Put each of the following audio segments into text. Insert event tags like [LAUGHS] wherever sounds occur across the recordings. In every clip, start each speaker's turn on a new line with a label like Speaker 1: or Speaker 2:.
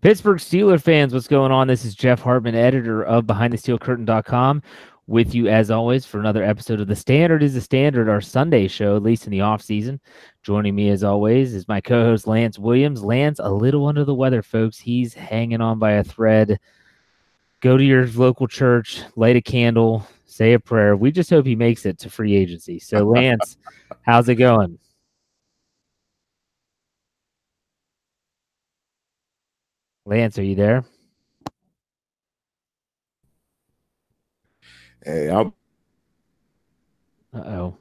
Speaker 1: Pittsburgh Steeler fans, what's going on? This is Jeff Hartman, editor of BehindTheSteelCurtain.com, with you as always for another episode of The Standard is the Standard, our Sunday show, at least in the off season. Joining me as always is my co-host Lance Williams. Lance, a little under the weather, folks. He's hanging on by a thread. Go to your local church, light a candle, say a prayer. We just hope he makes it to free agency. So, [LAUGHS] Lance, how's it going? Lance, are you there?
Speaker 2: Hey, I'm.
Speaker 1: Uh oh.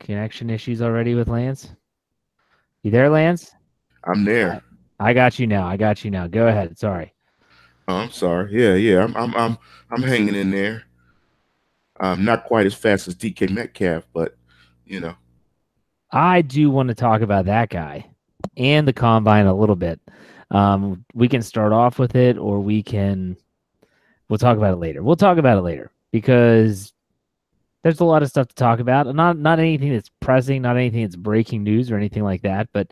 Speaker 1: Connection issues already with Lance? You there, Lance?
Speaker 2: I'm there.
Speaker 1: I got you now. I got you now. Go ahead. Sorry.
Speaker 2: Oh, I'm sorry. Yeah, yeah. I'm I'm I'm I'm hanging in there. Um, not quite as fast as DK Metcalf, but you know.
Speaker 1: I do want to talk about that guy and the combine a little bit. Um, we can start off with it, or we can. We'll talk about it later. We'll talk about it later because there's a lot of stuff to talk about. Not not anything that's pressing, not anything that's breaking news or anything like that. But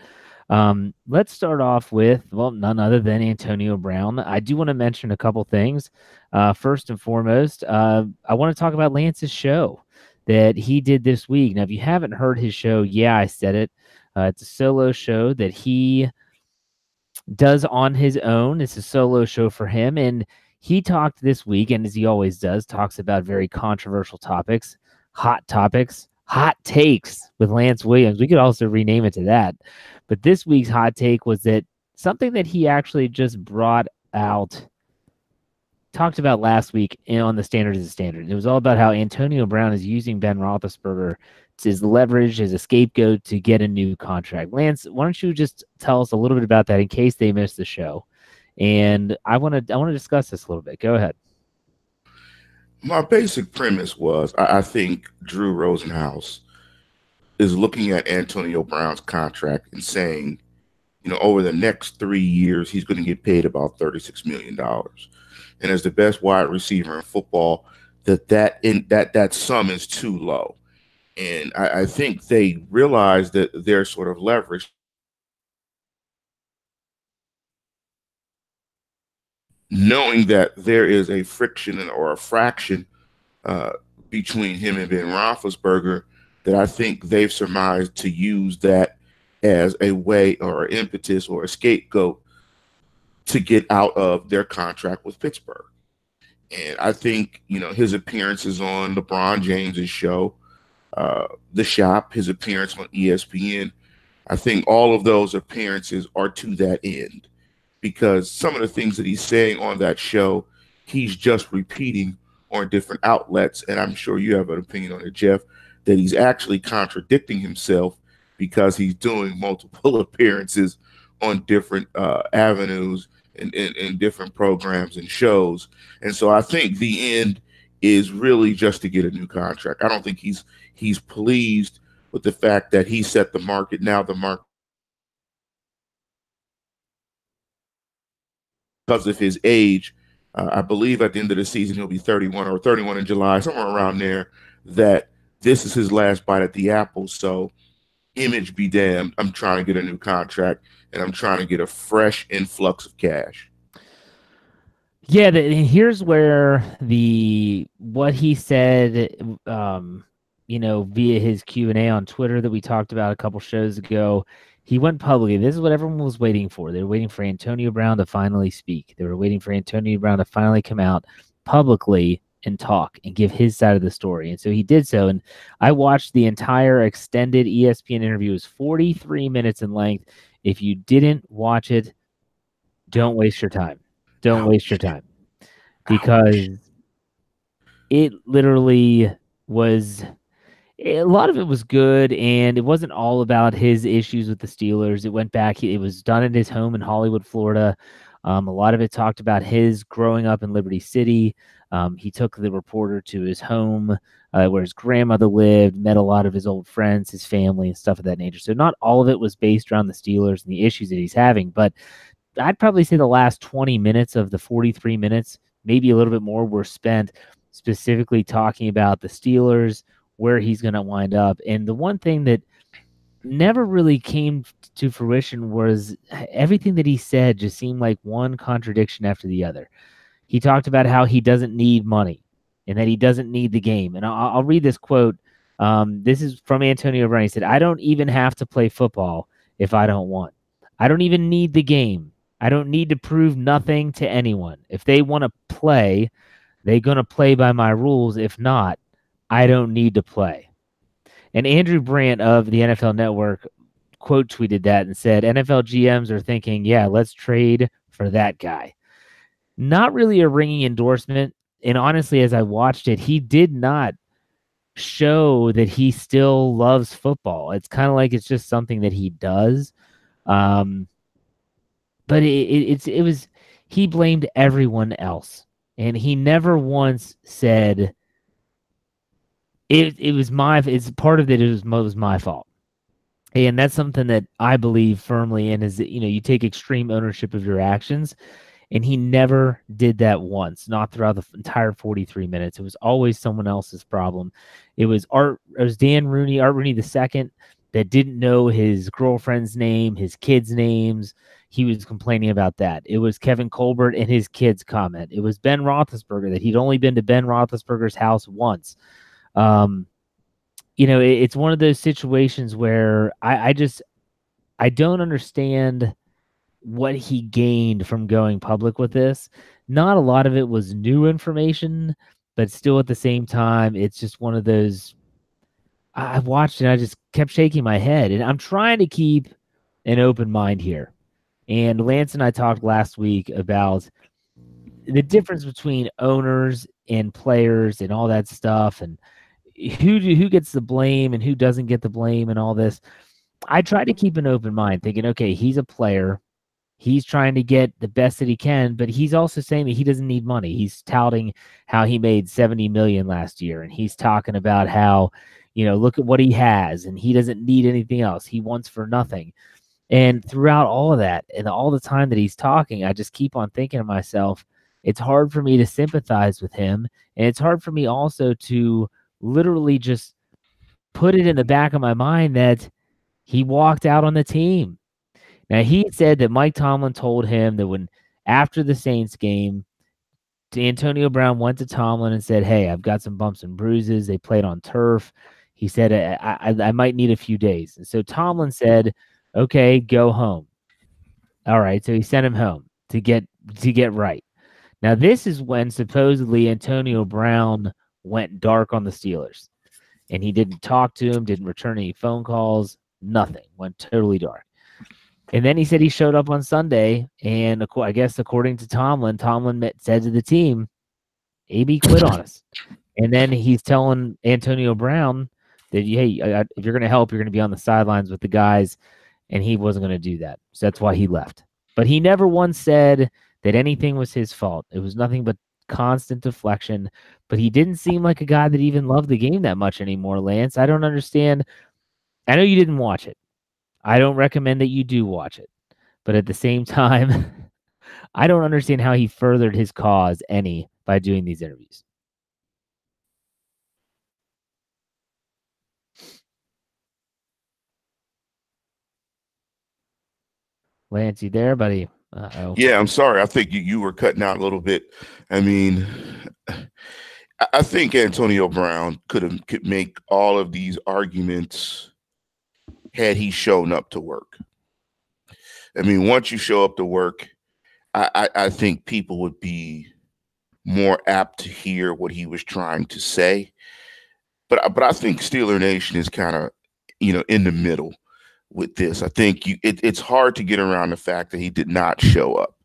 Speaker 1: um, let's start off with well, none other than Antonio Brown. I do want to mention a couple things. Uh, first and foremost, uh, I want to talk about Lance's show that he did this week. Now, if you haven't heard his show, yeah, I said it. Uh, it's a solo show that he does on his own. It's a solo show for him. And he talked this week, and as he always does, talks about very controversial topics, hot topics, hot takes with Lance Williams. We could also rename it to that. But this week's hot take was that something that he actually just brought out, talked about last week on the standard is a standard. It was all about how Antonio Brown is using Ben Roethlisberger his leverage as a scapegoat to get a new contract. Lance, why don't you just tell us a little bit about that in case they missed the show? And I want to I want to discuss this a little bit. Go ahead.
Speaker 2: My basic premise was I, I think Drew Rosenhaus is looking at Antonio Brown's contract and saying, you know, over the next three years, he's going to get paid about $36 million. And as the best wide receiver in football, that that in that that sum is too low. And I, I think they realize that they're sort of leveraged. Knowing that there is a friction or a fraction uh, between him and Ben Roethlisberger, that I think they've surmised to use that as a way or impetus or a scapegoat to get out of their contract with Pittsburgh. And I think, you know, his appearances on LeBron James's show uh, the shop, his appearance on ESPN. I think all of those appearances are to that end because some of the things that he's saying on that show, he's just repeating on different outlets. And I'm sure you have an opinion on it, Jeff, that he's actually contradicting himself because he's doing [LAUGHS] multiple appearances on different uh, avenues and, and, and different programs and shows. And so I think the end is really just to get a new contract. I don't think he's he's pleased with the fact that he set the market. Now the market because of his age, uh, I believe at the end of the season he'll be 31 or 31 in July, somewhere around there. That this is his last bite at the apple. So, image be damned. I'm trying to get a new contract and I'm trying to get a fresh influx of cash.
Speaker 1: Yeah, the, here's where the what he said, um, you know, via his Q and A on Twitter that we talked about a couple shows ago. He went publicly. This is what everyone was waiting for. They were waiting for Antonio Brown to finally speak. They were waiting for Antonio Brown to finally come out publicly and talk and give his side of the story. And so he did so. And I watched the entire extended ESPN interview. It was 43 minutes in length. If you didn't watch it, don't waste your time don't waste your time because it literally was a lot of it was good and it wasn't all about his issues with the Steelers. It went back, it was done at his home in Hollywood, Florida. Um, a lot of it talked about his growing up in Liberty City. Um, he took the reporter to his home uh, where his grandmother lived, met a lot of his old friends, his family, and stuff of that nature. So, not all of it was based around the Steelers and the issues that he's having, but I'd probably say the last 20 minutes of the 43 minutes, maybe a little bit more, were spent specifically talking about the Steelers, where he's going to wind up. And the one thing that never really came to fruition was everything that he said just seemed like one contradiction after the other. He talked about how he doesn't need money and that he doesn't need the game. And I'll, I'll read this quote. Um, this is from Antonio Brown. He said, I don't even have to play football if I don't want. I don't even need the game. I don't need to prove nothing to anyone. If they want to play, they're going to play by my rules. If not, I don't need to play. And Andrew Brandt of the NFL Network quote tweeted that and said, NFL GMs are thinking, yeah, let's trade for that guy. Not really a ringing endorsement. And honestly, as I watched it, he did not show that he still loves football. It's kind of like it's just something that he does. Um, but it, it, it's it was he blamed everyone else, and he never once said it. It was my. It's part of it. It was, it was my fault, and that's something that I believe firmly in. Is that you know you take extreme ownership of your actions, and he never did that once, not throughout the entire 43 minutes. It was always someone else's problem. It was Art, it was Dan Rooney, Art Rooney the second, that didn't know his girlfriend's name, his kids' names. He was complaining about that. It was Kevin Colbert and his kids' comment. It was Ben Roethlisberger that he'd only been to Ben Roethlisberger's house once. Um, you know, it, it's one of those situations where I, I just I don't understand what he gained from going public with this. Not a lot of it was new information, but still at the same time, it's just one of those I watched and I just kept shaking my head. And I'm trying to keep an open mind here. And Lance and I talked last week about the difference between owners and players and all that stuff and who do, who gets the blame and who doesn't get the blame and all this. I try to keep an open mind, thinking, okay, he's a player. He's trying to get the best that he can, but he's also saying that he doesn't need money. He's touting how he made 70 million last year, and he's talking about how you know, look at what he has and he doesn't need anything else. He wants for nothing. And throughout all of that and all the time that he's talking, I just keep on thinking to myself, it's hard for me to sympathize with him. And it's hard for me also to literally just put it in the back of my mind that he walked out on the team. Now, he said that Mike Tomlin told him that when after the Saints game, Antonio Brown went to Tomlin and said, Hey, I've got some bumps and bruises. They played on turf. He said, I, I, I might need a few days. And so Tomlin said, okay, go home. All right. So he sent him home to get to get right. Now, this is when supposedly Antonio Brown went dark on the Steelers. And he didn't talk to him, didn't return any phone calls, nothing. Went totally dark. And then he said he showed up on Sunday, and I guess according to Tomlin, Tomlin met, said to the team, "AB quit on us." And then he's telling Antonio Brown that hey, if you're going to help, you're going to be on the sidelines with the guys, and he wasn't going to do that. So that's why he left. But he never once said that anything was his fault. It was nothing but constant deflection. But he didn't seem like a guy that even loved the game that much anymore, Lance. I don't understand. I know you didn't watch it. I don't recommend that you do watch it. But at the same [LAUGHS] time, I don't understand how he furthered his cause any by doing these interviews. Lance, you there, buddy?
Speaker 2: Uh-oh. Yeah, I'm sorry. I think you, you were cutting out a little bit. I mean, I think Antonio Brown could have could make all of these arguments had he shown up to work. I mean, once you show up to work, I, I, I think people would be more apt to hear what he was trying to say. But but I think Steeler Nation is kind of you know in the middle with this. I think you it, it's hard to get around the fact that he did not show up.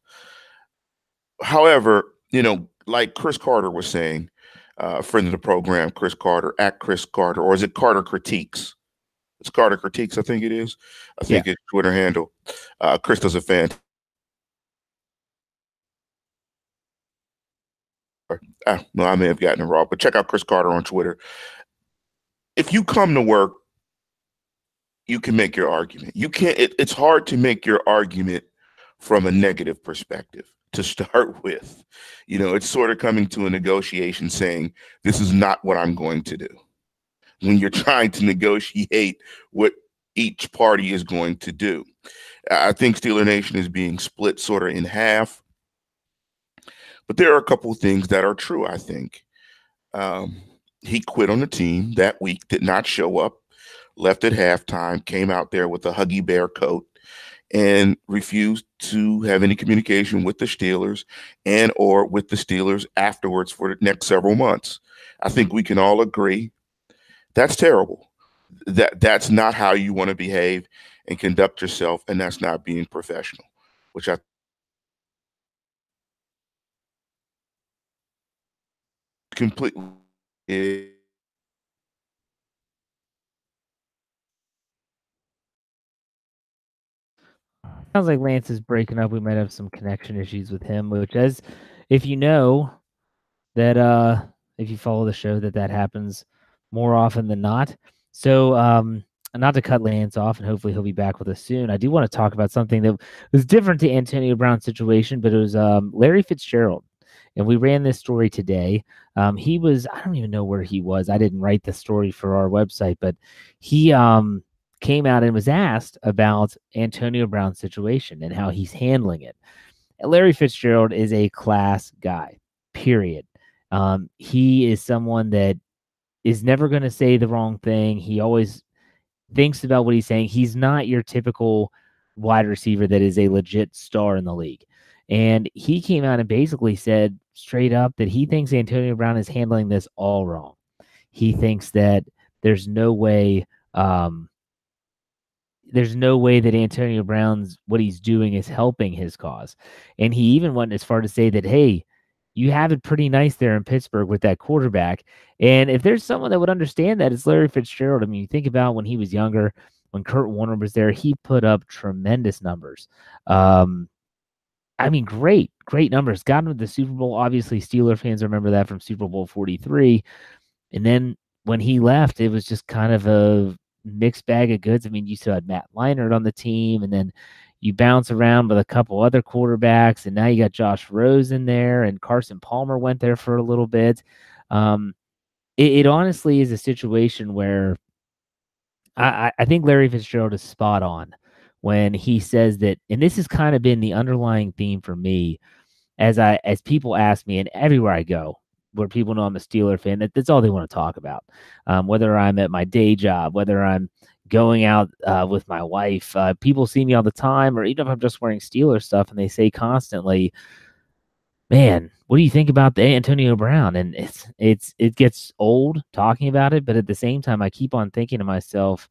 Speaker 2: However, you know, like Chris Carter was saying, uh, a friend of the program, Chris Carter, at Chris Carter, or is it Carter Critiques? It's Carter Critiques, I think it is. I think yeah. it's Twitter handle. Uh, Chris does a fan. Ah, well, I may have gotten it wrong, but check out Chris Carter on Twitter. If you come to work you can make your argument. You can't. It, it's hard to make your argument from a negative perspective [LAUGHS] to start with. You know, it's sort of coming to a negotiation saying, "This is not what I'm going to do." When you're trying to negotiate what each party is going to do. I think Steeler Nation is being split sort of in half. But there are a couple of things that are true, I think. Um, he quit on the team that week, did not show up, left at halftime, came out there with a Huggy Bear coat, and refused to have any communication with the Steelers and or with the Steelers afterwards for the next several months. I think we can all agree that's terrible. That that's not how you want to behave and conduct yourself, and that's not being professional, which I completely
Speaker 1: Sounds like Lance is breaking up. We might have some connection issues with him, which as if you know that uh if you follow the show that that happens more often than not. So um not to cut Lance off and hopefully he'll be back with us soon. I do want to talk about something that was different to Antonio Brown's situation, but it was um Larry Fitzgerald. And we ran this story today. Um, he was, I don't even know where he was. I didn't write the story for our website, but he um came out and was asked about Antonio Brown's situation and how he's handling it. Larry Fitzgerald is a class guy, period. Um, he is someone that is never going to say the wrong thing. He always thinks about what he's saying. He's not your typical wide receiver that is a legit star in the league. And he came out and basically said straight up that he thinks Antonio Brown is handling this all wrong. He thinks that there's no way um, there's no way that Antonio Brown's what he's doing is helping his cause. And he even went as far to say that, hey, you have it pretty nice there in Pittsburgh with that quarterback. And if there's someone that would understand that, it's Larry Fitzgerald. I mean, you think about when he was younger, when Kurt Warner was there, he put up tremendous numbers. Um, I mean, great, great numbers. Got him to the Super Bowl. Obviously, Steeler fans remember that from Super Bowl 43. And then when he left, it was just kind of a mixed bag of goods. I mean, you still had Matt Leinart on the team, and then you bounce around with a couple other quarterbacks, and now you got Josh Rosen there, and Carson Palmer went there for a little bit. Um, it, it, honestly is a situation where I, I think Larry Fitzgerald is spot on when he says that, and this has kind of been the underlying theme for me as I as people ask me, and everywhere I go, where people know I'm a Steeler fan. That, that's all they want to talk about. Um, whether I'm at my day job, whether I'm going out uh, with my wife, uh, people see me all the time, or even if I'm just wearing Steeler stuff, and they say constantly, "Man, what do you think about the Antonio Brown?" And it's it's it gets old talking about it, but at the same time, I keep on thinking to myself.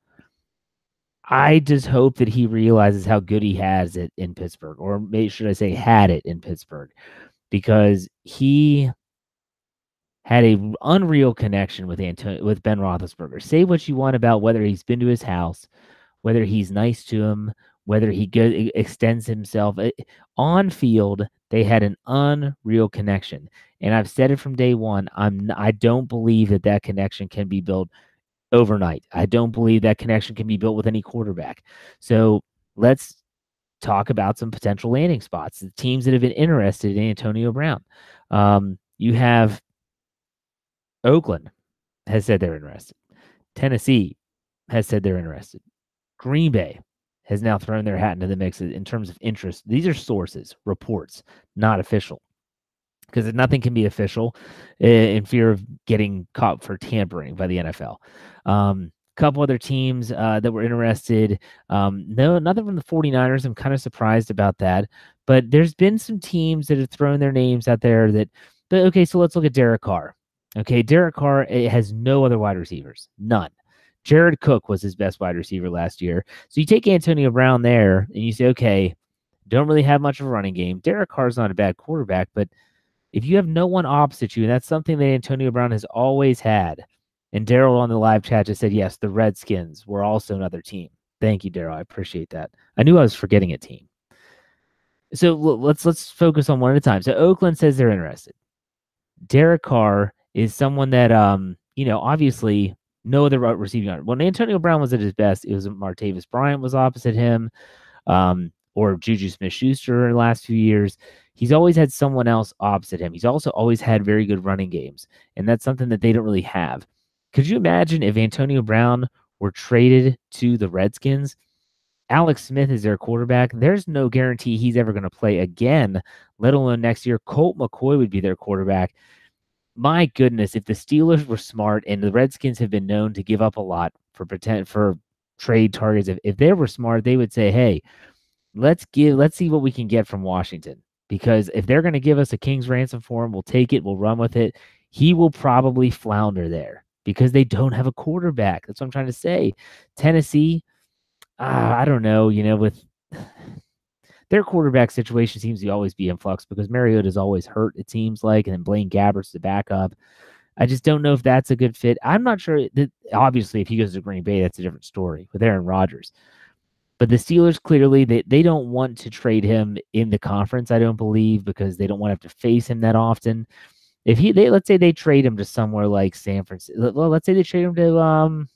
Speaker 1: I just hope that he realizes how good he has it in Pittsburgh, or maybe should I say, had it in Pittsburgh, because he had a unreal connection with Antonio with Ben Roethlisberger. Say what you want about whether he's been to his house, whether he's nice to him, whether he go, extends himself eh, on field. They had an unreal connection, and I've said it from day one. I'm I don't believe that that connection can be built overnight. I don't believe that connection can be built with any quarterback. So let's talk about some potential landing spots. The teams that have been interested in Antonio Brown. Um, you have Oakland has said they're interested. Tennessee has said they're interested. Green Bay has now thrown their hat into the mix in terms of interest. These are sources, reports, not official. Because nothing can be official in fear of getting caught for tampering by the NFL. Um, couple other teams uh, that were interested. Um, no, nothing from the 49ers. I'm kind of surprised about that. But there's been some teams that have thrown their names out there that, but okay, so let's look at Derek Carr. Okay, Derek Carr eh, has no other wide receivers, none. Jared Cook was his best wide receiver last year. So you take Antonio Brown there and you say, okay, don't really have much of a running game. Derek Carr's not a bad quarterback, but if you have no one opposite you, and that's something that Antonio Brown has always had, and Daryl on the live chat just said, yes, the Redskins were also another team. Thank you, Daryl. I appreciate that. I knew I was forgetting a team. So let's let's focus on one at a time. So Oakland says they're interested. Derek Carr is someone that um you know obviously no other receiving yard. When Antonio Brown was at his best, it was Martavis Bryant was opposite him, um, or Juju Smith Schuster in the last few years. He's always had someone else opposite him. He's also always had very good running games, and that's something that they don't really have. Could you imagine if Antonio Brown were traded to the Redskins. Alex Smith is their quarterback. There's no guarantee he's ever going to play again, let alone next year. Colt McCoy would be their quarterback. My goodness, if the Steelers were smart and the Redskins have been known to give up a lot for pretend for trade targets, if, if they were smart, they would say, Hey, let's give let's see what we can get from Washington. Because if they're going to give us a king's ransom for him, we'll take it, we'll run with it. He will probably flounder there because they don't have a quarterback. That's what I'm trying to say. Tennessee, uh, I don't know, you know, with their quarterback situation seems to always be in flux because Mariota is always hurt, it seems like, and then Blaine Gabbert's the backup. I just don't know if that's a good fit. I'm not sure that obviously if he goes to Green Bay, that's a different story with Aaron Rodgers. But the Steelers clearly they, they don't want to trade him in the conference, I don't believe, because they don't want to have to face him that often. If he they let's say they trade him to somewhere like San Francisco, well, let's say they trade him to um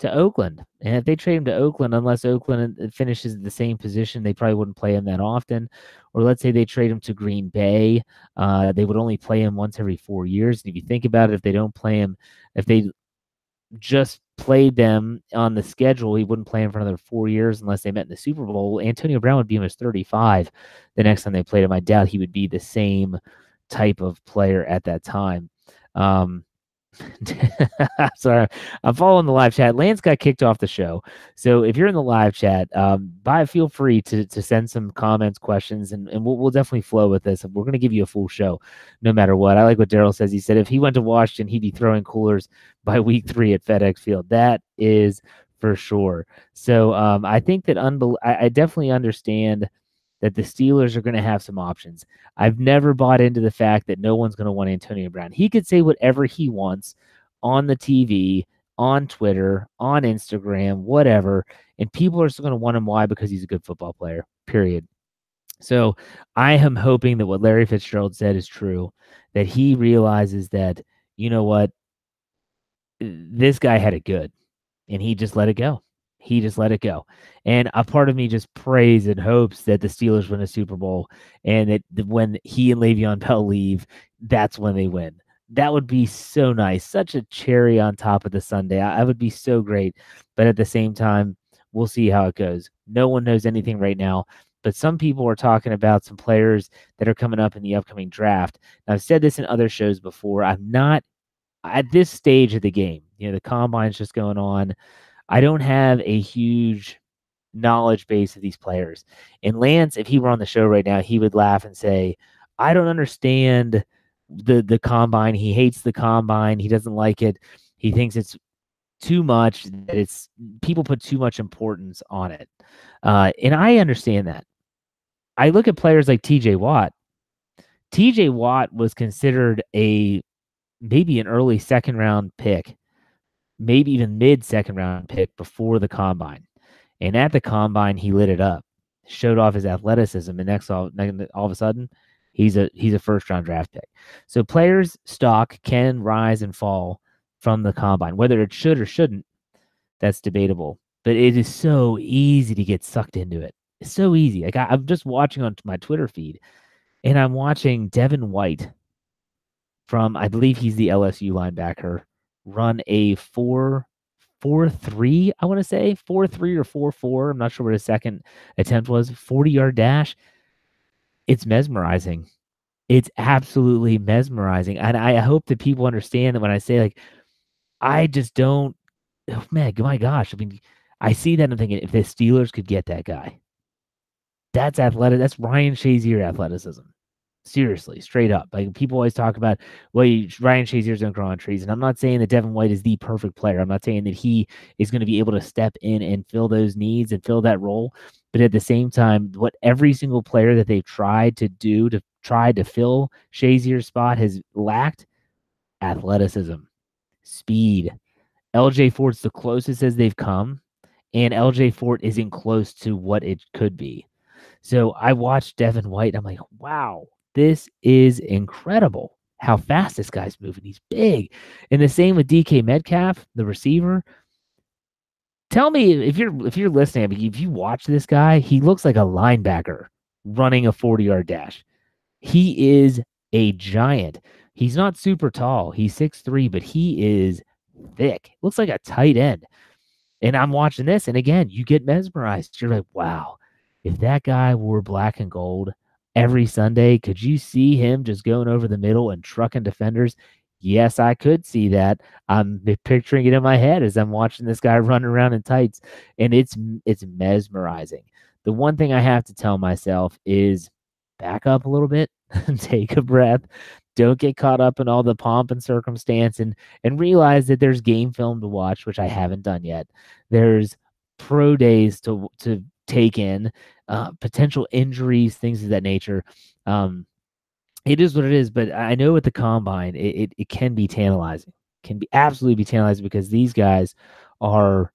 Speaker 1: to Oakland. And if they trade him to Oakland, unless Oakland finishes the same position, they probably wouldn't play him that often. Or let's say they trade him to Green Bay, uh, they would only play him once every four years. And if you think about it, if they don't play him, if they just played them on the schedule, he wouldn't play him for another four years unless they met in the Super Bowl. Antonio Brown would be almost 35 the next time they played him. I doubt he would be the same type of player at that time. Um, [LAUGHS] Sorry, I'm following the live chat. Lance got kicked off the show, so if you're in the live chat, um, by feel free to to send some comments, questions, and, and we'll, we'll definitely flow with this. We're going to give you a full show, no matter what. I like what Daryl says. He said if he went to Washington, he'd be throwing coolers by week three at FedEx Field. That is for sure. So um, I think that unbel- I, I definitely understand that the Steelers are going to have some options. I've never bought into the fact that no one's going to want Antonio Brown. He could say whatever he wants on the TV, on Twitter, on Instagram, whatever, and people are still going to want him. Why? Because he's a good football player, period. So I am hoping that what Larry Fitzgerald said is true, that he realizes that, you know what, this guy had it good and he just let it go he just let it go. And a part of me just prays and hopes that the Steelers win a Super Bowl and that when he and Le'Veon Bell leave, that's when they win. That would be so nice. Such a cherry on top of the sundae. I, I would be so great. But at the same time, we'll see how it goes. No one knows anything right now. But some people are talking about some players that are coming up in the upcoming draft. Now, I've said this in other shows before. I'm not at this stage of the game. You know, the combine's just going on. I don't have a huge knowledge base of these players. And Lance, if he were on the show right now, he would laugh and say, I don't understand the the combine. He hates the combine. He doesn't like it. He thinks it's too much. That it's people put too much importance on it. Uh, and I understand that. I look at players like TJ Watt. TJ Watt was considered a maybe an early second round pick maybe even mid second round pick before the combine. And at the combine, he lit it up, showed off his athleticism, and next all, all of a sudden, he's a he's a first round draft pick. So players' stock can rise and fall from the combine. Whether it should or shouldn't, that's debatable. But it is so easy to get sucked into it. It's so easy. Like I, I'm just watching on my Twitter feed, and I'm watching Devin White from I believe he's the LSU linebacker run a four four three, I want to say four three or four four. I'm not sure what his second attempt was. 40 yard dash. It's mesmerizing. It's absolutely mesmerizing. And I hope that people understand that when I say like I just don't oh man, my gosh. I mean, I see that I'm thinking if the Steelers could get that guy, that's athletic. That's Ryan Shazier athleticism. Seriously, straight up. Like people always talk about, well, you, Ryan Shazier's going to grow on trees. And I'm not saying that Devin White is the perfect player. I'm not saying that he is going to be able to step in and fill those needs and fill that role. But at the same time, what every single player that they've tried to do to try to fill Shazier's spot has lacked athleticism, speed. LJ Fort's the closest as they've come, and LJ Fort isn't close to what it could be. So I watched Devin White. And I'm like, wow, this is incredible how fast this guy's moving. He's big. And the same with DK Metcalf, the receiver. Tell me if you're if you're listening, if you watch this guy, he looks like a linebacker running a 40-yard dash. He is a giant. He's not super tall. He's six three, but he is thick. Looks like a tight end. And I'm watching this, and again, you get mesmerized. You're like, wow, if that guy wore black and gold every Sunday, could you see him just going over the middle and trucking defenders? Yes, I could see that. I'm picturing it in my head as I'm watching this guy [LAUGHS] run around in tights, and it's it's mesmerizing. The one thing I have to tell myself is back up a little bit, [LAUGHS] take a breath, don't get caught up in all the pomp and circumstance and and realize that there's game film to watch which i haven't done yet there's pro days to to take in uh, potential injuries things of that nature um, it is what it is but i know with the combine it, it, it can be tantalizing can be absolutely be tantalizing because these guys are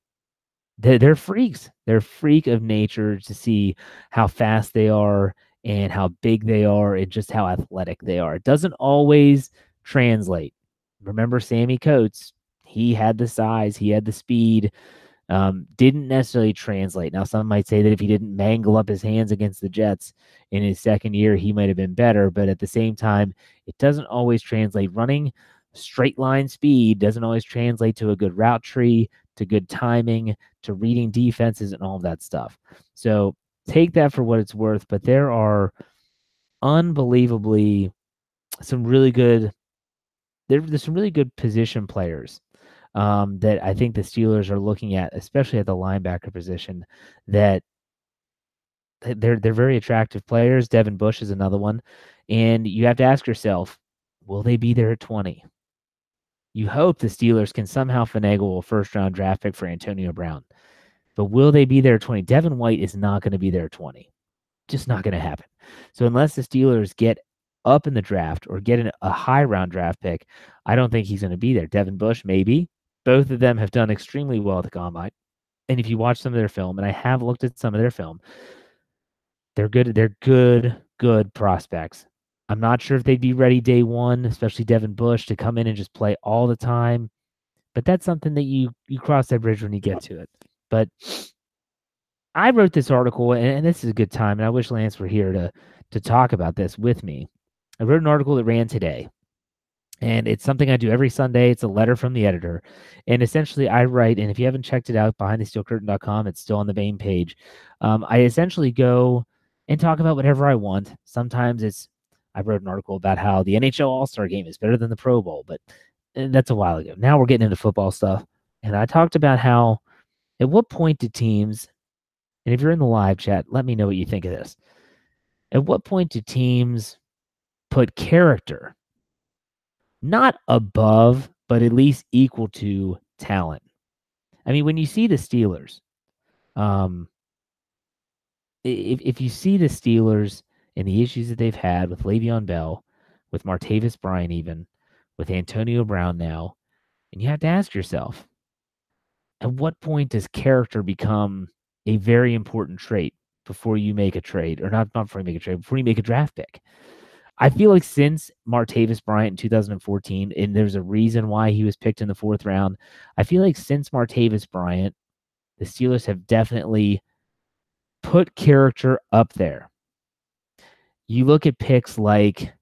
Speaker 1: they're, they're freaks they're freak of nature to see how fast they are and how big they are and just how athletic they are. It doesn't always translate. Remember Sammie Coates, he had the size, he had the speed, um, didn't necessarily translate. Now, some might say that if he didn't mangle up his hands against the Jets in his second year, he might have been better. But at the same time, it doesn't always translate. Running straight line speed doesn't always translate to a good route tree, to good timing, to reading defenses, and all of that stuff. So take that for what it's worth, but there are unbelievably some really good there, there's some really good position players um, that I think the Steelers are looking at, especially at the linebacker position, that they're they're very attractive players. Devin Bush is another one, and you have to ask yourself, will they be there at 20? You hope the Steelers can somehow finagle a first round draft pick for Antonio Brown. But will they be there at 20? Devin White is not going to be there at 20. Just not going to happen. So unless the Steelers get up in the draft or get an, a high round draft pick, I don't think he's going to be there. Devin Bush, maybe. Both of them have done extremely well at the combine. And if you watch some of their film, and I have looked at some of their film, they're good. They're good, good prospects. I'm not sure if they'd be ready day one, especially Devin Bush, to come in and just play all the time. But that's something that you you cross that bridge when you get to it. But I wrote this article, and, and this is a good time, and I wish Lance were here to to talk about this with me. I wrote an article that ran today, and it's something I do every Sunday. It's a letter from the editor, and essentially I write. And if you haven't checked it out, behindthesteelcurtain.com, it's still on the main page. Um, I essentially go and talk about whatever I want. Sometimes it's I wrote an article about how the NHL All Star Game is better than the Pro Bowl, but eh, that's a while ago. Now we're getting into football stuff, and I talked about how at what point do teams, and if you're in the live chat, let me know what you think of this. At what point do teams put character not above, but at least equal to talent? I mean, when you see the Steelers, um, if if you see the Steelers and the issues that they've had with Le'Veon Bell, with Martavis Bryant, even with Antonio Brown now, and you have to ask yourself, at what point does character become a very important trait before you make a trade, or not, not before you make a trade, before you make a draft pick? I feel like since Martavis Bryant in 2014, and there's a reason why he was picked in the fourth round. I feel like since Martavis Bryant, the Steelers have definitely put character up there. You look at picks like,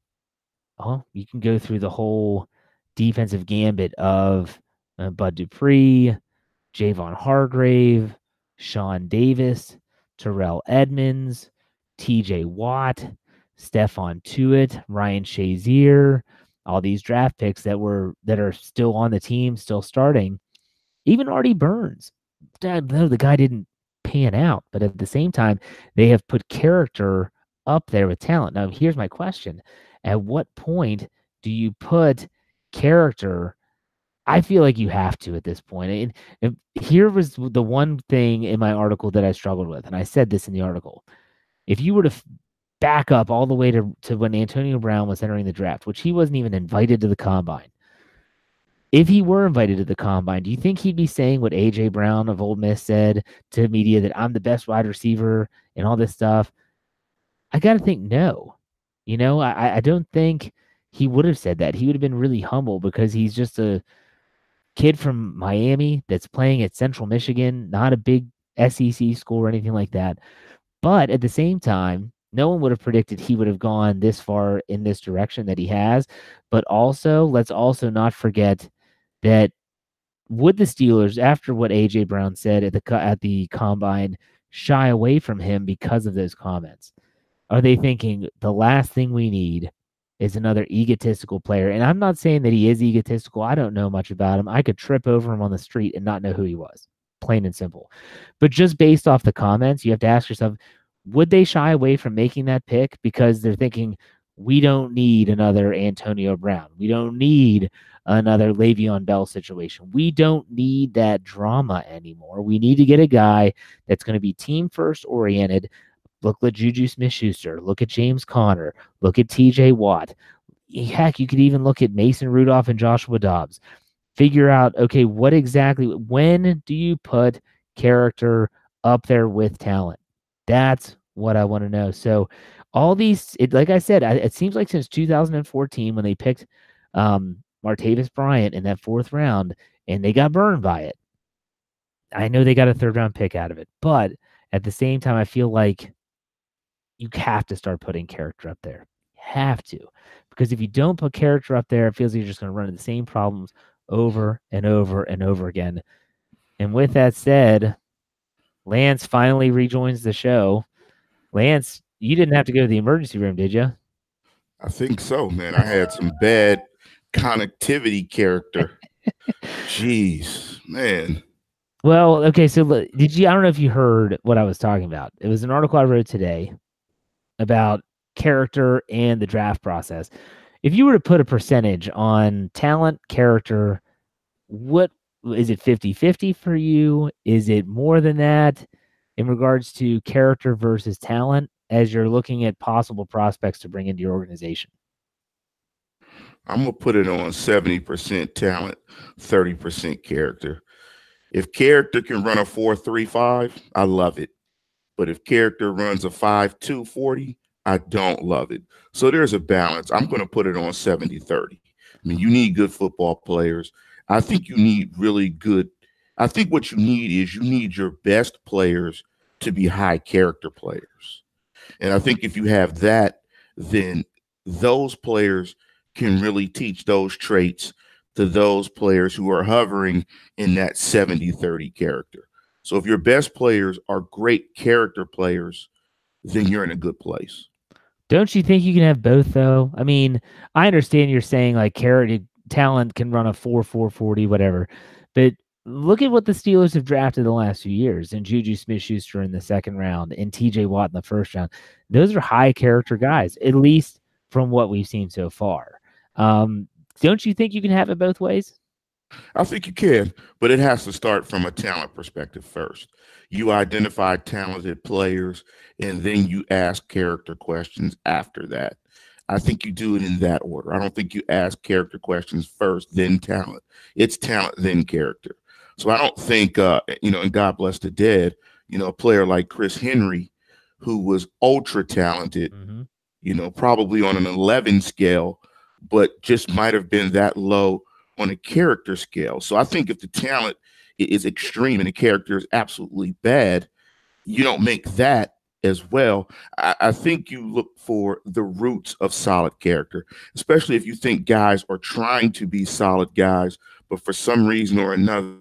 Speaker 1: oh, you can go through the whole defensive gambit of uh, Bud Dupree, Javon Hargrave, Sean Davis, Terrell Edmunds, TJ Watt, Stephon Tuitt, Ryan Shazier, all these draft picks that were that are still on the team, still starting. Even Artie Burns. No, the guy didn't pan out, but at the same time, they have put character up there with talent. Now, here's my question. At what point do you put character I feel like you have to at this point. And here was the one thing in my article that I struggled with, and I said this in the article. If you were to back up all the way to, to when Antonio Brown was entering the draft, which he wasn't even invited to the combine. If he were invited to the combine, do you think he'd be saying what AJ Brown of Ole Miss said to media that I'm the best wide receiver and all this stuff? I got to think no. You know, I, I don't think he would have said that. He would have been really humble because he's just a kid from Miami that's playing at Central Michigan, not a big SEC school or anything like that. But at the same time, no one would have predicted he would have gone this far in this direction that he has. But also, let's also not forget that would the Steelers, after what AJ Brown said at the at the combine, shy away from him because of those comments? Are they thinking the last thing we need is another egotistical player? And I'm not saying that he is egotistical. I don't know much about him. I could trip over him on the street and not know who he was, plain and simple. But just based off the comments, you have to ask yourself, would they shy away from making that pick because they're thinking we don't need another Antonio Brown. We don't need another Le'Veon Bell situation. We don't need that drama anymore. We need to get a guy that's going to be team first oriented. Look at Juju Smith Schuster. Look at James Conner. Look at TJ Watt. Heck, you could even look at Mason Rudolph and Joshua Dobbs. Figure out, okay, what exactly, when do you put character up there with talent? That's what I want to know. So, all these, it, like I said, I, it seems like since 2014 when they picked um, Martavis Bryant in that fourth round and they got burned by it. I know they got a third round pick out of it, but at the same time, I feel like you have to start putting character up there. You have to. Because if you don't put character up there, it feels like you're just going to run into the same problems over and over and over again. And with that said, Lance finally rejoins the show. Lance, you didn't have to go to the emergency room, did you?
Speaker 2: I think so, man. I had some bad connectivity character. [LAUGHS] Jeez, man.
Speaker 1: Well, okay. So, did you? I don't know if you heard what I was talking about. It was an article I wrote today about character and the draft process. If you were to put a percentage on talent, character, what is it 50 50 for you? Is it more than that in regards to character versus talent as you're looking at possible prospects to bring into your organization?
Speaker 2: I'm gonna put it on 70% talent, 30% character. If character can run a 4-3-5, I love it. But if character runs a 5-2 40, I don't love it. So there's a balance. I'm gonna put it on 70-30. I mean, you need good football players. I think you need really good. I think what you need is you need your best players to be high character players. And I think if you have that, then those players can really teach those traits to those players who are hovering in that 70 30 character. So if your best players are great character players, then you're in a good place.
Speaker 1: Don't you think you can have both though? I mean, I understand you're saying like character talent can run a 4 4 40 whatever. But look at what the Steelers have drafted the last few years and Juju Smith Schuster in the second round and TJ Watt in the first round. Those are high character guys, at least from what we've seen so far. Um, don't you think you can have it both ways?
Speaker 2: I think you can, but it has to start from a talent perspective first. You identify talented players and then you ask character questions after that. I think you do it in that order. I don't think you ask character questions first, then talent. It's talent, then character. So I don't think, uh, you know, and God bless the dead, you know, a player like Chris Henry, who was ultra talented, mm-hmm. you know, probably on an 11 scale, but just might have been that low on a character scale. So I think if the talent is extreme and the character is absolutely bad, you don't make that as well. I, I, think you look for the roots of solid character, especially if you think guys are trying to be solid guys, but for some reason or another,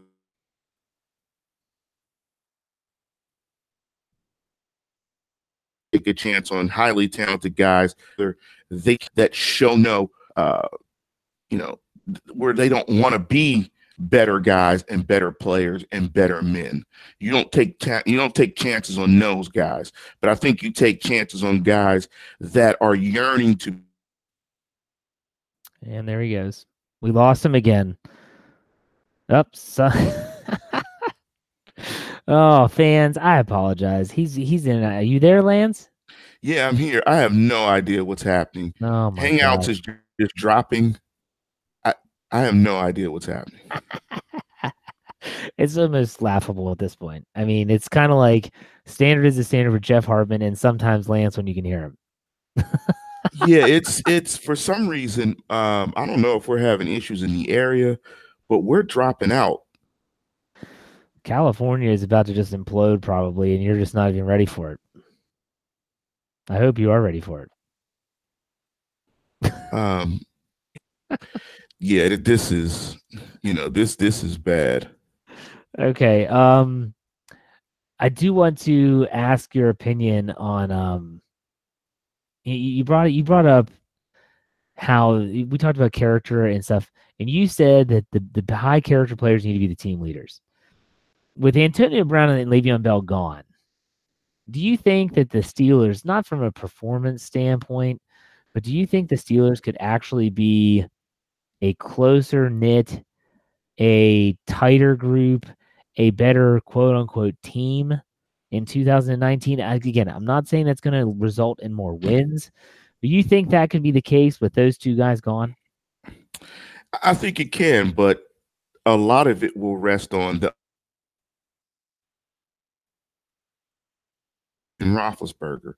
Speaker 2: take a chance on highly talented guys They're, they that show no uh, you know, where they don't want to be better guys and better players and better men. You don't take ta- you don't take chances on those guys, but I think you take chances on guys that are yearning to.
Speaker 1: And there he goes. We lost him again. Oops. [LAUGHS] oh, fans, I apologize. He's he's in. Are you there, Lance?
Speaker 2: Yeah, I'm here. I have no idea what's happening.
Speaker 1: Oh
Speaker 2: Hangouts is is dropping. I I have no idea what's happening. [LAUGHS]
Speaker 1: it's almost laughable at this point. I mean, it's kind of like standard is the standard for Jeff Hartman, and sometimes Lance when you can hear him.
Speaker 2: yeah, [LAUGHS] it's it's for some reason. Um, I don't know if we're having issues in the area, but we're dropping out.
Speaker 1: California is about to just implode probably, and you're just not even ready for it. I hope you are ready for it [LAUGHS]
Speaker 2: um, Yeah, this is, you know, this this is bad.
Speaker 1: Okay. Um, I do want to ask your opinion on um. You, you brought you brought up how we talked about character and stuff, and you said that the the high character players need to be the team leaders. With Antonio Brown and Le'Veon Bell gone, do you think that the Steelers, not from a performance standpoint, but do you think the Steelers could actually be a closer knit, a tighter group, a better quote unquote team in 2019? Again, I'm not saying that's going to result in more wins, but you think that could be the case with those two guys gone?
Speaker 2: I think it can, but a lot of it will rest on the and Roethlisberger,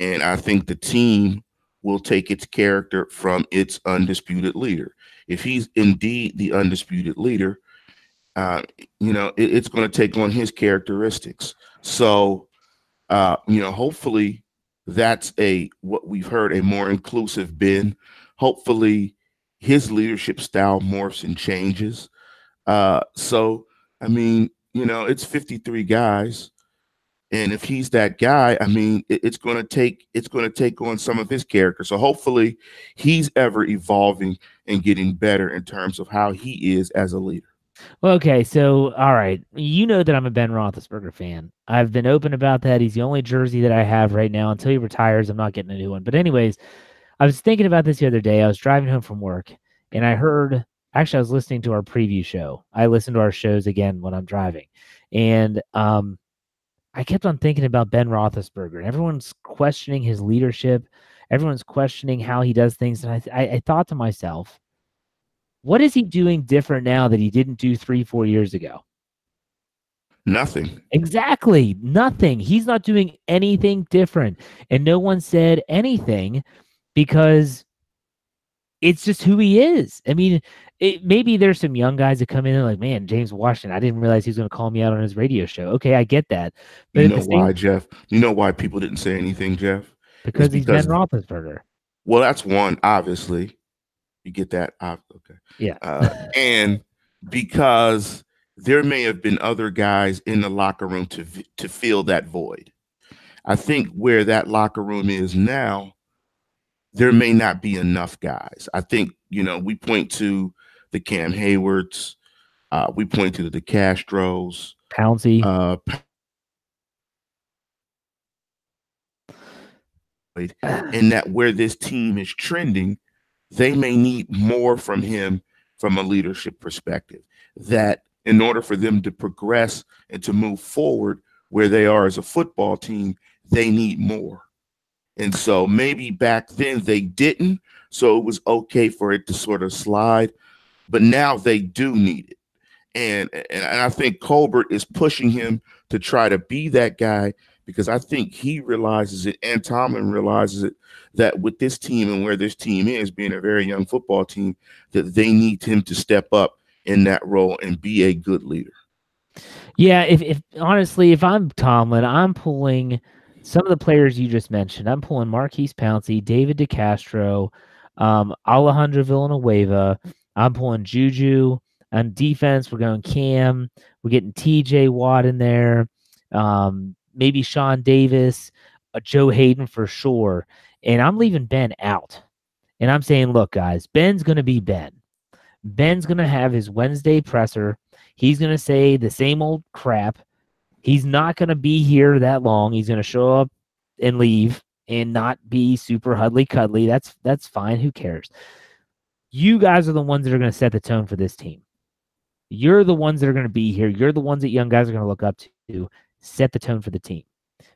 Speaker 2: and I think the team will take its character from its undisputed leader. If he's indeed the undisputed leader, uh, you know, it, it's going to take on his characteristics. So, uh, you know, hopefully that's a what we've heard a more inclusive Ben. Hopefully his leadership style morphs and changes. Uh, so, I mean, you know, it's 53 guys and if he's that guy, I mean, it, it's going to take it's going to take on some of his character. So hopefully, he's ever evolving and getting better in terms of how he is as a leader.
Speaker 1: Okay, so all right, you know that I'm a Ben Roethlisberger fan. I've been open about that. He's the only jersey that I have right now. Until he retires, I'm not getting a new one. But anyways, I was thinking about this the other day. I was driving home from work, and I heard. Actually, I was listening to our preview show. I listen to our shows again when I'm driving, and um, I kept on thinking about Ben Roethlisberger. Everyone's questioning his leadership. Everyone's questioning how he does things, and I, I, I thought to myself, what is he doing different now that he didn't do three, four years ago?
Speaker 2: Nothing.
Speaker 1: Exactly. Nothing. He's not doing anything different. And no one said anything because it's just who he is. I mean, it, maybe there's some young guys that come in and like, man, James Washington, I didn't realize he was going to call me out on his radio show. Okay, I get that.
Speaker 2: But you know why, Jeff? You know why people didn't say anything, Jeff?
Speaker 1: Because it's he's because, Ben Roethlisberger.
Speaker 2: Well, that's one, obviously. You get that? okay.
Speaker 1: Yeah.
Speaker 2: Uh, and because there may have been other guys in the locker room to to fill that void. I think where that locker room is now, there may not be enough guys. I think you know we point to the Cam Haywards. Uh, we point to the Castros,
Speaker 1: Pouncey.
Speaker 2: Uh, [SIGHS] and that where this team is trending, they may need more from him from a leadership perspective. That in order for them to progress and to move forward where they are as a football team, they need more. And so maybe back then they didn't, so it was okay for it to sort of slide but now they do need it. And, and I think Colbert is pushing him to try to be that guy because I think he realizes it and Tomlin realizes it that with this team and where this team is, being a very young football team, that they need him to step up in that role and be a good leader.
Speaker 1: Yeah, if, if honestly, if I'm Tomlin, I'm pulling some of the players you just mentioned. I'm pulling Maurkice Pouncey, David DeCastro, um, Alejandro Villanueva, I'm pulling Juju on defense. We're going Cam. We're getting TJ Watt in there. Um, maybe Sean Davis, uh, Joe Haden for sure. And I'm leaving Ben out. And I'm saying, look, guys, Ben's going to be Ben. Ben's going to have his Wednesday presser. He's going to say the same old crap. He's not going to be here that long. He's going to show up and leave and not be super huddly cuddly. That's that's fine. Who cares? You guys are the ones that are going to set the tone for this team. You're the ones that are going to be here. You're the ones that young guys are going to look up to. Set the tone for the team.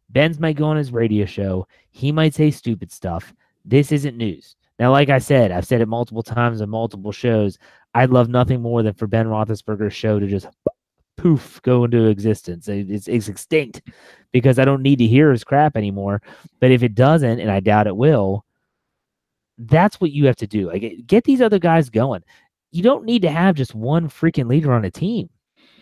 Speaker 1: Ben's might go on his radio show. He might say stupid stuff. This isn't news. Now, like I said, I've said it multiple times on multiple shows. I'd love nothing more than for Ben Roethlisberger's show to just poof go into existence. It's, it's extinct because I don't need to hear his crap anymore. But if it doesn't, and I doubt it will, that's what you have to do. Like get these other guys going. You don't need to have just one freaking leader on a team.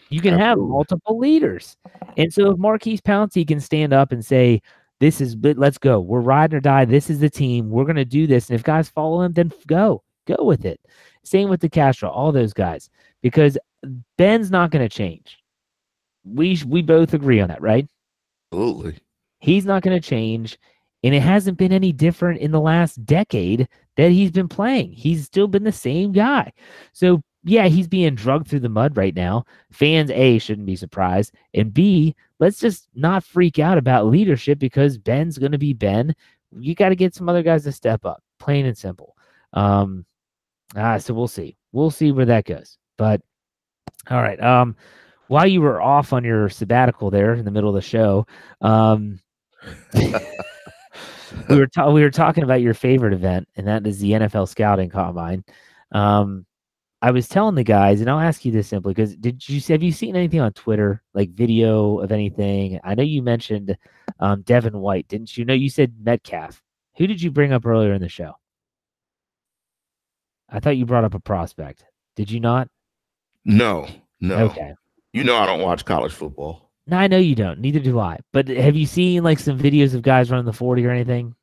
Speaker 1: You can Absolutely. have multiple leaders. And so if Maurkice Pouncey can stand up and say, This is let's go. We're ride or die. This is the team. We're gonna do this. And if guys follow him, then go. go with it. Same with the DeCastro, all those guys, because Ben's not going to change. We we both agree on that, right?
Speaker 2: Absolutely.
Speaker 1: He's not going to change, and it hasn't been any different in the last decade that he's been playing. He's still been the same guy. So yeah, he's being drugged through the mud right now. Fans A shouldn't be surprised, and B, let's just not freak out about leadership because Ben's going to be Ben. You got to get some other guys to step up, plain and simple. Um, ah, so we'll see. We'll see where that goes. But all right. Um, while you were off on your sabbatical there in the middle of the show, um, [LAUGHS] we were ta- we were talking about your favorite event, and that is the NFL Scouting Combine. Um, I was telling the guys, and I'll ask you this simply because did you have you seen anything on Twitter, like video of anything? I know you mentioned um, Devin White, didn't you? Know you said Metcalf. Who did you bring up earlier in the show? I thought you brought up a prospect. Did you not?
Speaker 2: No, no.
Speaker 1: Okay.
Speaker 2: You know I don't watch college football.
Speaker 1: No, I know you don't. Neither do I. But have you seen like some videos of guys running the forty or anything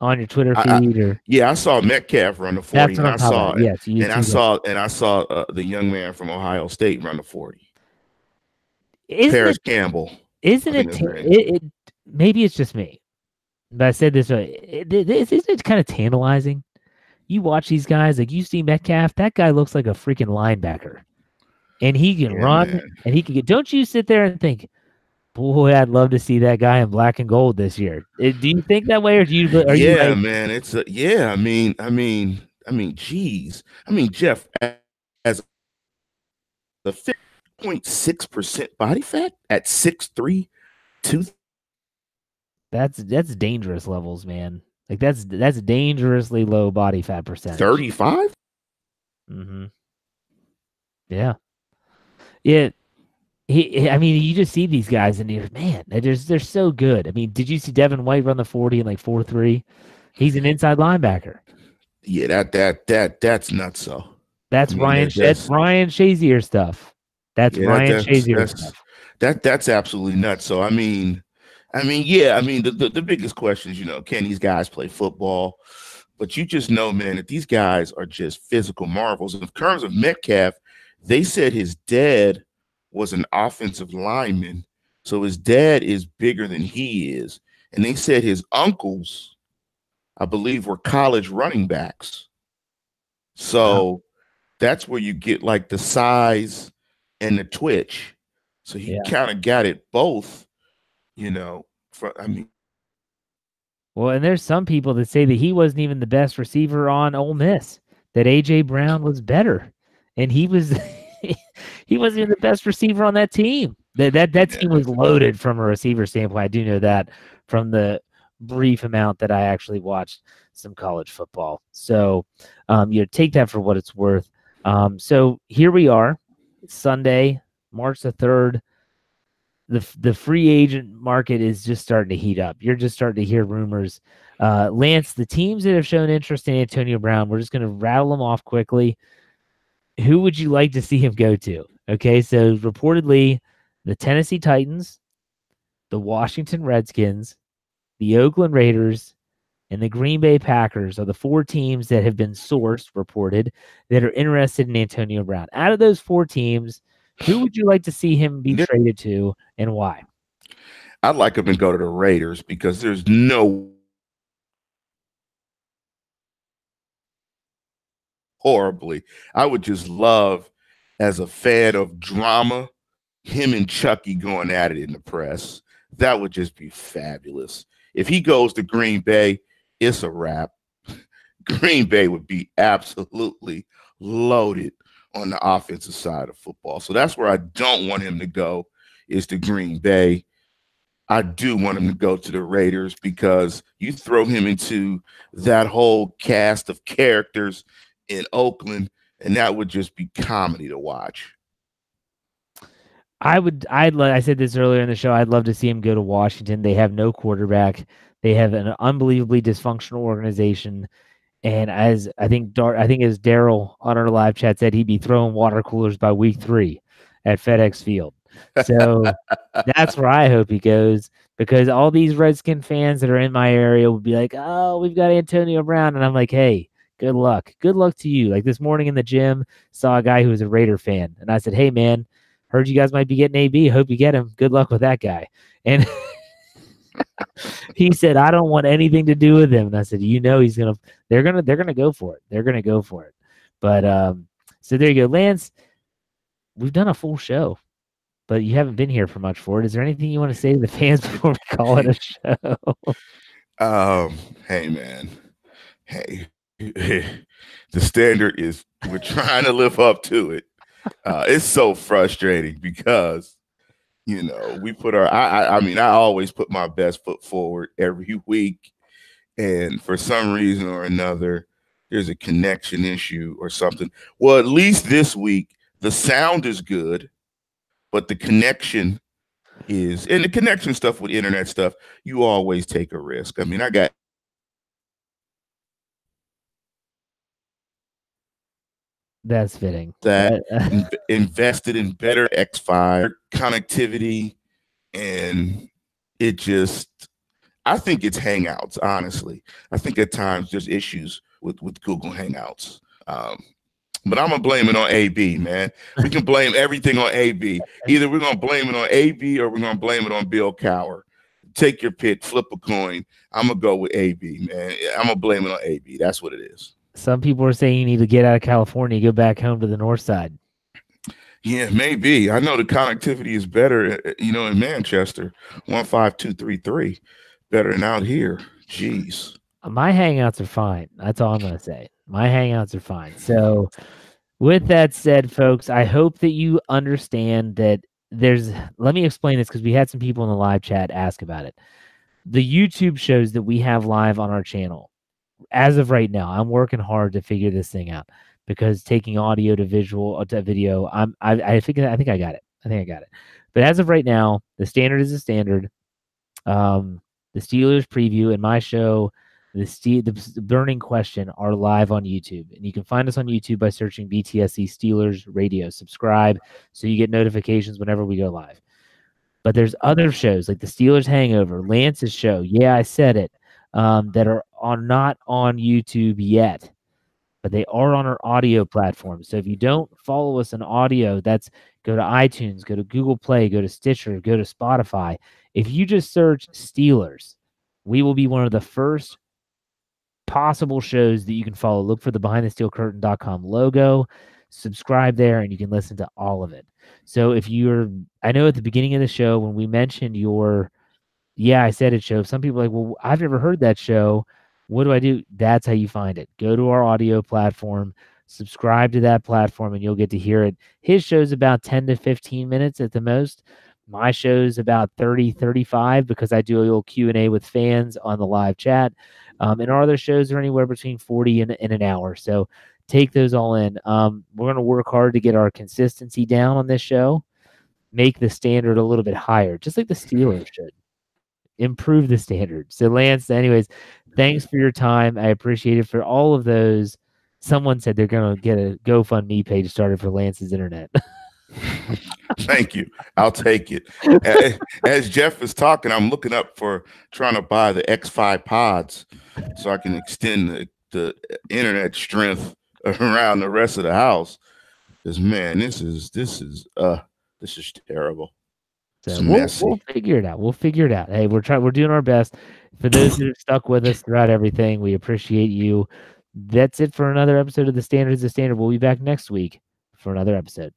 Speaker 1: on your Twitter
Speaker 2: I-
Speaker 1: feed? or
Speaker 2: Yeah, I saw Metcalf run the
Speaker 1: that's
Speaker 2: forty,
Speaker 1: what
Speaker 2: and
Speaker 1: I'm
Speaker 2: I saw
Speaker 1: about. Yes,
Speaker 2: and I
Speaker 1: that.
Speaker 2: saw and I saw uh, the young man from Ohio State run the forty.
Speaker 1: Isn't
Speaker 2: Parris
Speaker 1: it
Speaker 2: Campbell.
Speaker 1: Isn't it,
Speaker 2: that's
Speaker 1: it, it? Maybe it's just me, but I said this. It, it, it- isn't it kind of tantalizing? You watch these guys, like you see Metcalf. That guy looks like a freaking linebacker, and he can
Speaker 2: Yeah,
Speaker 1: run
Speaker 2: man.
Speaker 1: and he can get. Don't you sit there and think, boy, I'd love to see that guy in black and gold this year. Uh, Do you think that way, or do you? Are you
Speaker 2: yeah,
Speaker 1: like,
Speaker 2: man. It's a, yeah. I mean, I mean, I mean, geez. I mean, Jeff as the fifty point six percent body fat at six three, two
Speaker 1: that's that's dangerous levels, man. Like that's that's dangerously low body fat percent.
Speaker 2: thirty five.
Speaker 1: Mm-hmm. Yeah. Yeah. He, I mean, you just see these guys and you're, man, they're just, they're so good. I mean, did you see Devin White run the 40 in like 4 3? He's an inside linebacker.
Speaker 2: Yeah, that that that that's nuts. So
Speaker 1: That's
Speaker 2: I mean,
Speaker 1: Ryan, that's
Speaker 2: that's-
Speaker 1: Ryan Shazier stuff. That's
Speaker 2: Yeah, that-
Speaker 1: Ryan
Speaker 2: that's-
Speaker 1: Shazier
Speaker 2: that's-
Speaker 1: stuff.
Speaker 2: that that's absolutely nuts. So I mean, I mean, yeah, I mean, the, the the biggest question is, you know, can these guys play football? But you just know, man, that these guys are just physical marvels. In terms of Metcalf, they said his dad was an offensive lineman, so his dad is bigger than he is, and they said his uncles, I believe, were college running backs. So that's where you get like the size and the twitch. So he
Speaker 1: Yeah.
Speaker 2: kind of got it both, you know. For I mean,
Speaker 1: Well, and there's some people that say that he wasn't even the best receiver on Ole Miss, that AJ Brown was better. And he was [LAUGHS] he wasn't even the best receiver on that team. That that that team was loaded from a receiver standpoint. I do know that from the brief amount that I actually watched some college football. So um, you know, take that for what it's worth. Um, so here we are, Sunday, March the third. The the free agent market is just starting to heat up. You're just starting to hear rumors. Uh, Lance, the teams that have shown interest in Antonio Brown, we're just going to rattle them off quickly. Who would you like to see him go to? Okay, so reportedly, the Tennessee Titans, the Washington Redskins, the Oakland Raiders, and the Green Bay Packers are the four teams that have been sourced, reported, that are interested in Antonio Brown. Out of those four teams, who would you like to see him be traded to and why?
Speaker 2: I'd like him to go to the Raiders because there's no horribly. I would just love, as a fan of drama, him and Chucky going at it in the press. That would just be fabulous. If he goes to Green Bay, it's a wrap. [LAUGHS] Green Bay would be absolutely loaded on the offensive side of football. So that's where I don't want him to go is to Green Bay. I do want him to go to the Raiders because you throw him into that whole cast of characters in Oakland, and that would just be comedy to watch.
Speaker 1: I would. I'd. lo- I said this earlier in the show. I'd love to see him go to Washington. They have no quarterback. They have an unbelievably dysfunctional organization. And as I think, Dar- I think as Daryl on our live chat said, he'd be throwing water coolers by week three at FedEx Field. So [LAUGHS] that's where I hope he goes because all these Redskin fans that are in my area will be like, "Oh, we've got Antonio Brown," and I'm like, "Hey, Good luck. Good luck to you. Like this morning in the gym, saw a guy who was a Raider fan, and I said, "Hey, man, heard you guys might be getting AB. Hope you get him. Good luck with that guy." And [LAUGHS] he said, "I don't want anything to do with him." And I said, "You know, he's gonna. They're gonna. They're gonna go for it. They're gonna go for it." But um, so there you go, Lance. We've done a full show, but you haven't been here for much for it. Is there anything you want to say to the fans [LAUGHS] before we call it a show? [LAUGHS]
Speaker 2: Um, hey man, hey, [LAUGHS] the standard is we're trying to live up to it. Uh, it's so frustrating because you know we put our. I, I I mean I always put my best foot forward every week, and for some reason or another, there's a connection issue or something. Well, at least this week the sound is good, but the connection is and the connection stuff with internet stuff, you always take a risk. I mean, I got
Speaker 1: That's fitting.
Speaker 2: that [LAUGHS] in- invested in better X5 connectivity, and it just I think it's Hangouts, honestly. I think at times there's issues with, with Google Hangouts. Um, but I'm gonna blame it on AB, man. We can blame everything on AB. Either we're gonna blame it on AB or we're gonna blame it on Bill Cowher. Take your pick, flip a coin. I'm gonna go with AB, man. I'm gonna blame it on AB. That's what it is.
Speaker 1: Some people are saying you need to get out of California, go back home to the north side.
Speaker 2: Yeah, maybe. I know the connectivity is better, uh, you know, in Manchester, one five two three three, better than out here. Jeez.
Speaker 1: My hangouts are fine. That's all I'm going to say. My hangouts are fine. So, with that said, folks, I hope that you understand that there's. Let me explain this because we had some people in the live chat ask about it. The YouTube shows that we have live on our channel, as of right now, I'm working hard to figure this thing out because taking audio to visual uh, to video, I'm I I think I think I got it. I think I got it. But as of right now, the standard is a standard. Um, the Steelers preview and my show the, Ste- the the burning question are live on YouTube, and you can find us on YouTube by searching BTSC Steelers Radio. Subscribe so you get notifications whenever we go live. But there's other shows like the Steelers Hangover, Lance's show. Yeah, I said it. Um, that are are not on YouTube yet, but they are on our audio platform. So if you don't follow us on audio, that's go to iTunes, go to Google Play, go to Stitcher, go to Spotify. If you just search Steelers, we will be one of the first possible shows that you can follow. Look for the behindthesteelcurtain.com logo, subscribe there, and you can listen to all of it. So if you're, I know at the beginning of the show when we mentioned your, yeah, I said it show, some people like, well, I've never heard that show. What do I do? That's how you find it. Go to our audio platform, subscribe to that platform, and you'll get to hear it. His show's about 10 to 15 minutes at the most. My show's about 30, 35 because I do a little Q&A with fans on the live chat. Um, and our other shows are anywhere between 40 and, and an hour. So take those all in. Um, we're going to work hard to get our consistency down on this show, make the standard a little bit higher, just like the Steelers should. Improve the standard. So, Lance, anyways, thanks for your time. I appreciate it for all of those. Someone said they're going to get a GoFundMe page started for Lance's internet. [LAUGHS]
Speaker 2: Thank you. I'll take it. A- As Jeff is talking, I'm looking up for trying to buy the X5 pods so I can extend the, the internet strength [LAUGHS] around the rest of the house. Because man, this is this is uh this is terrible.
Speaker 1: So we'll, we'll figure it out. We'll figure it out. Hey, we're trying. We're doing our best. For those that have stuck with us throughout everything, we appreciate you. That's it for another episode of the Standard is the Standard. We'll be back next week for another episode.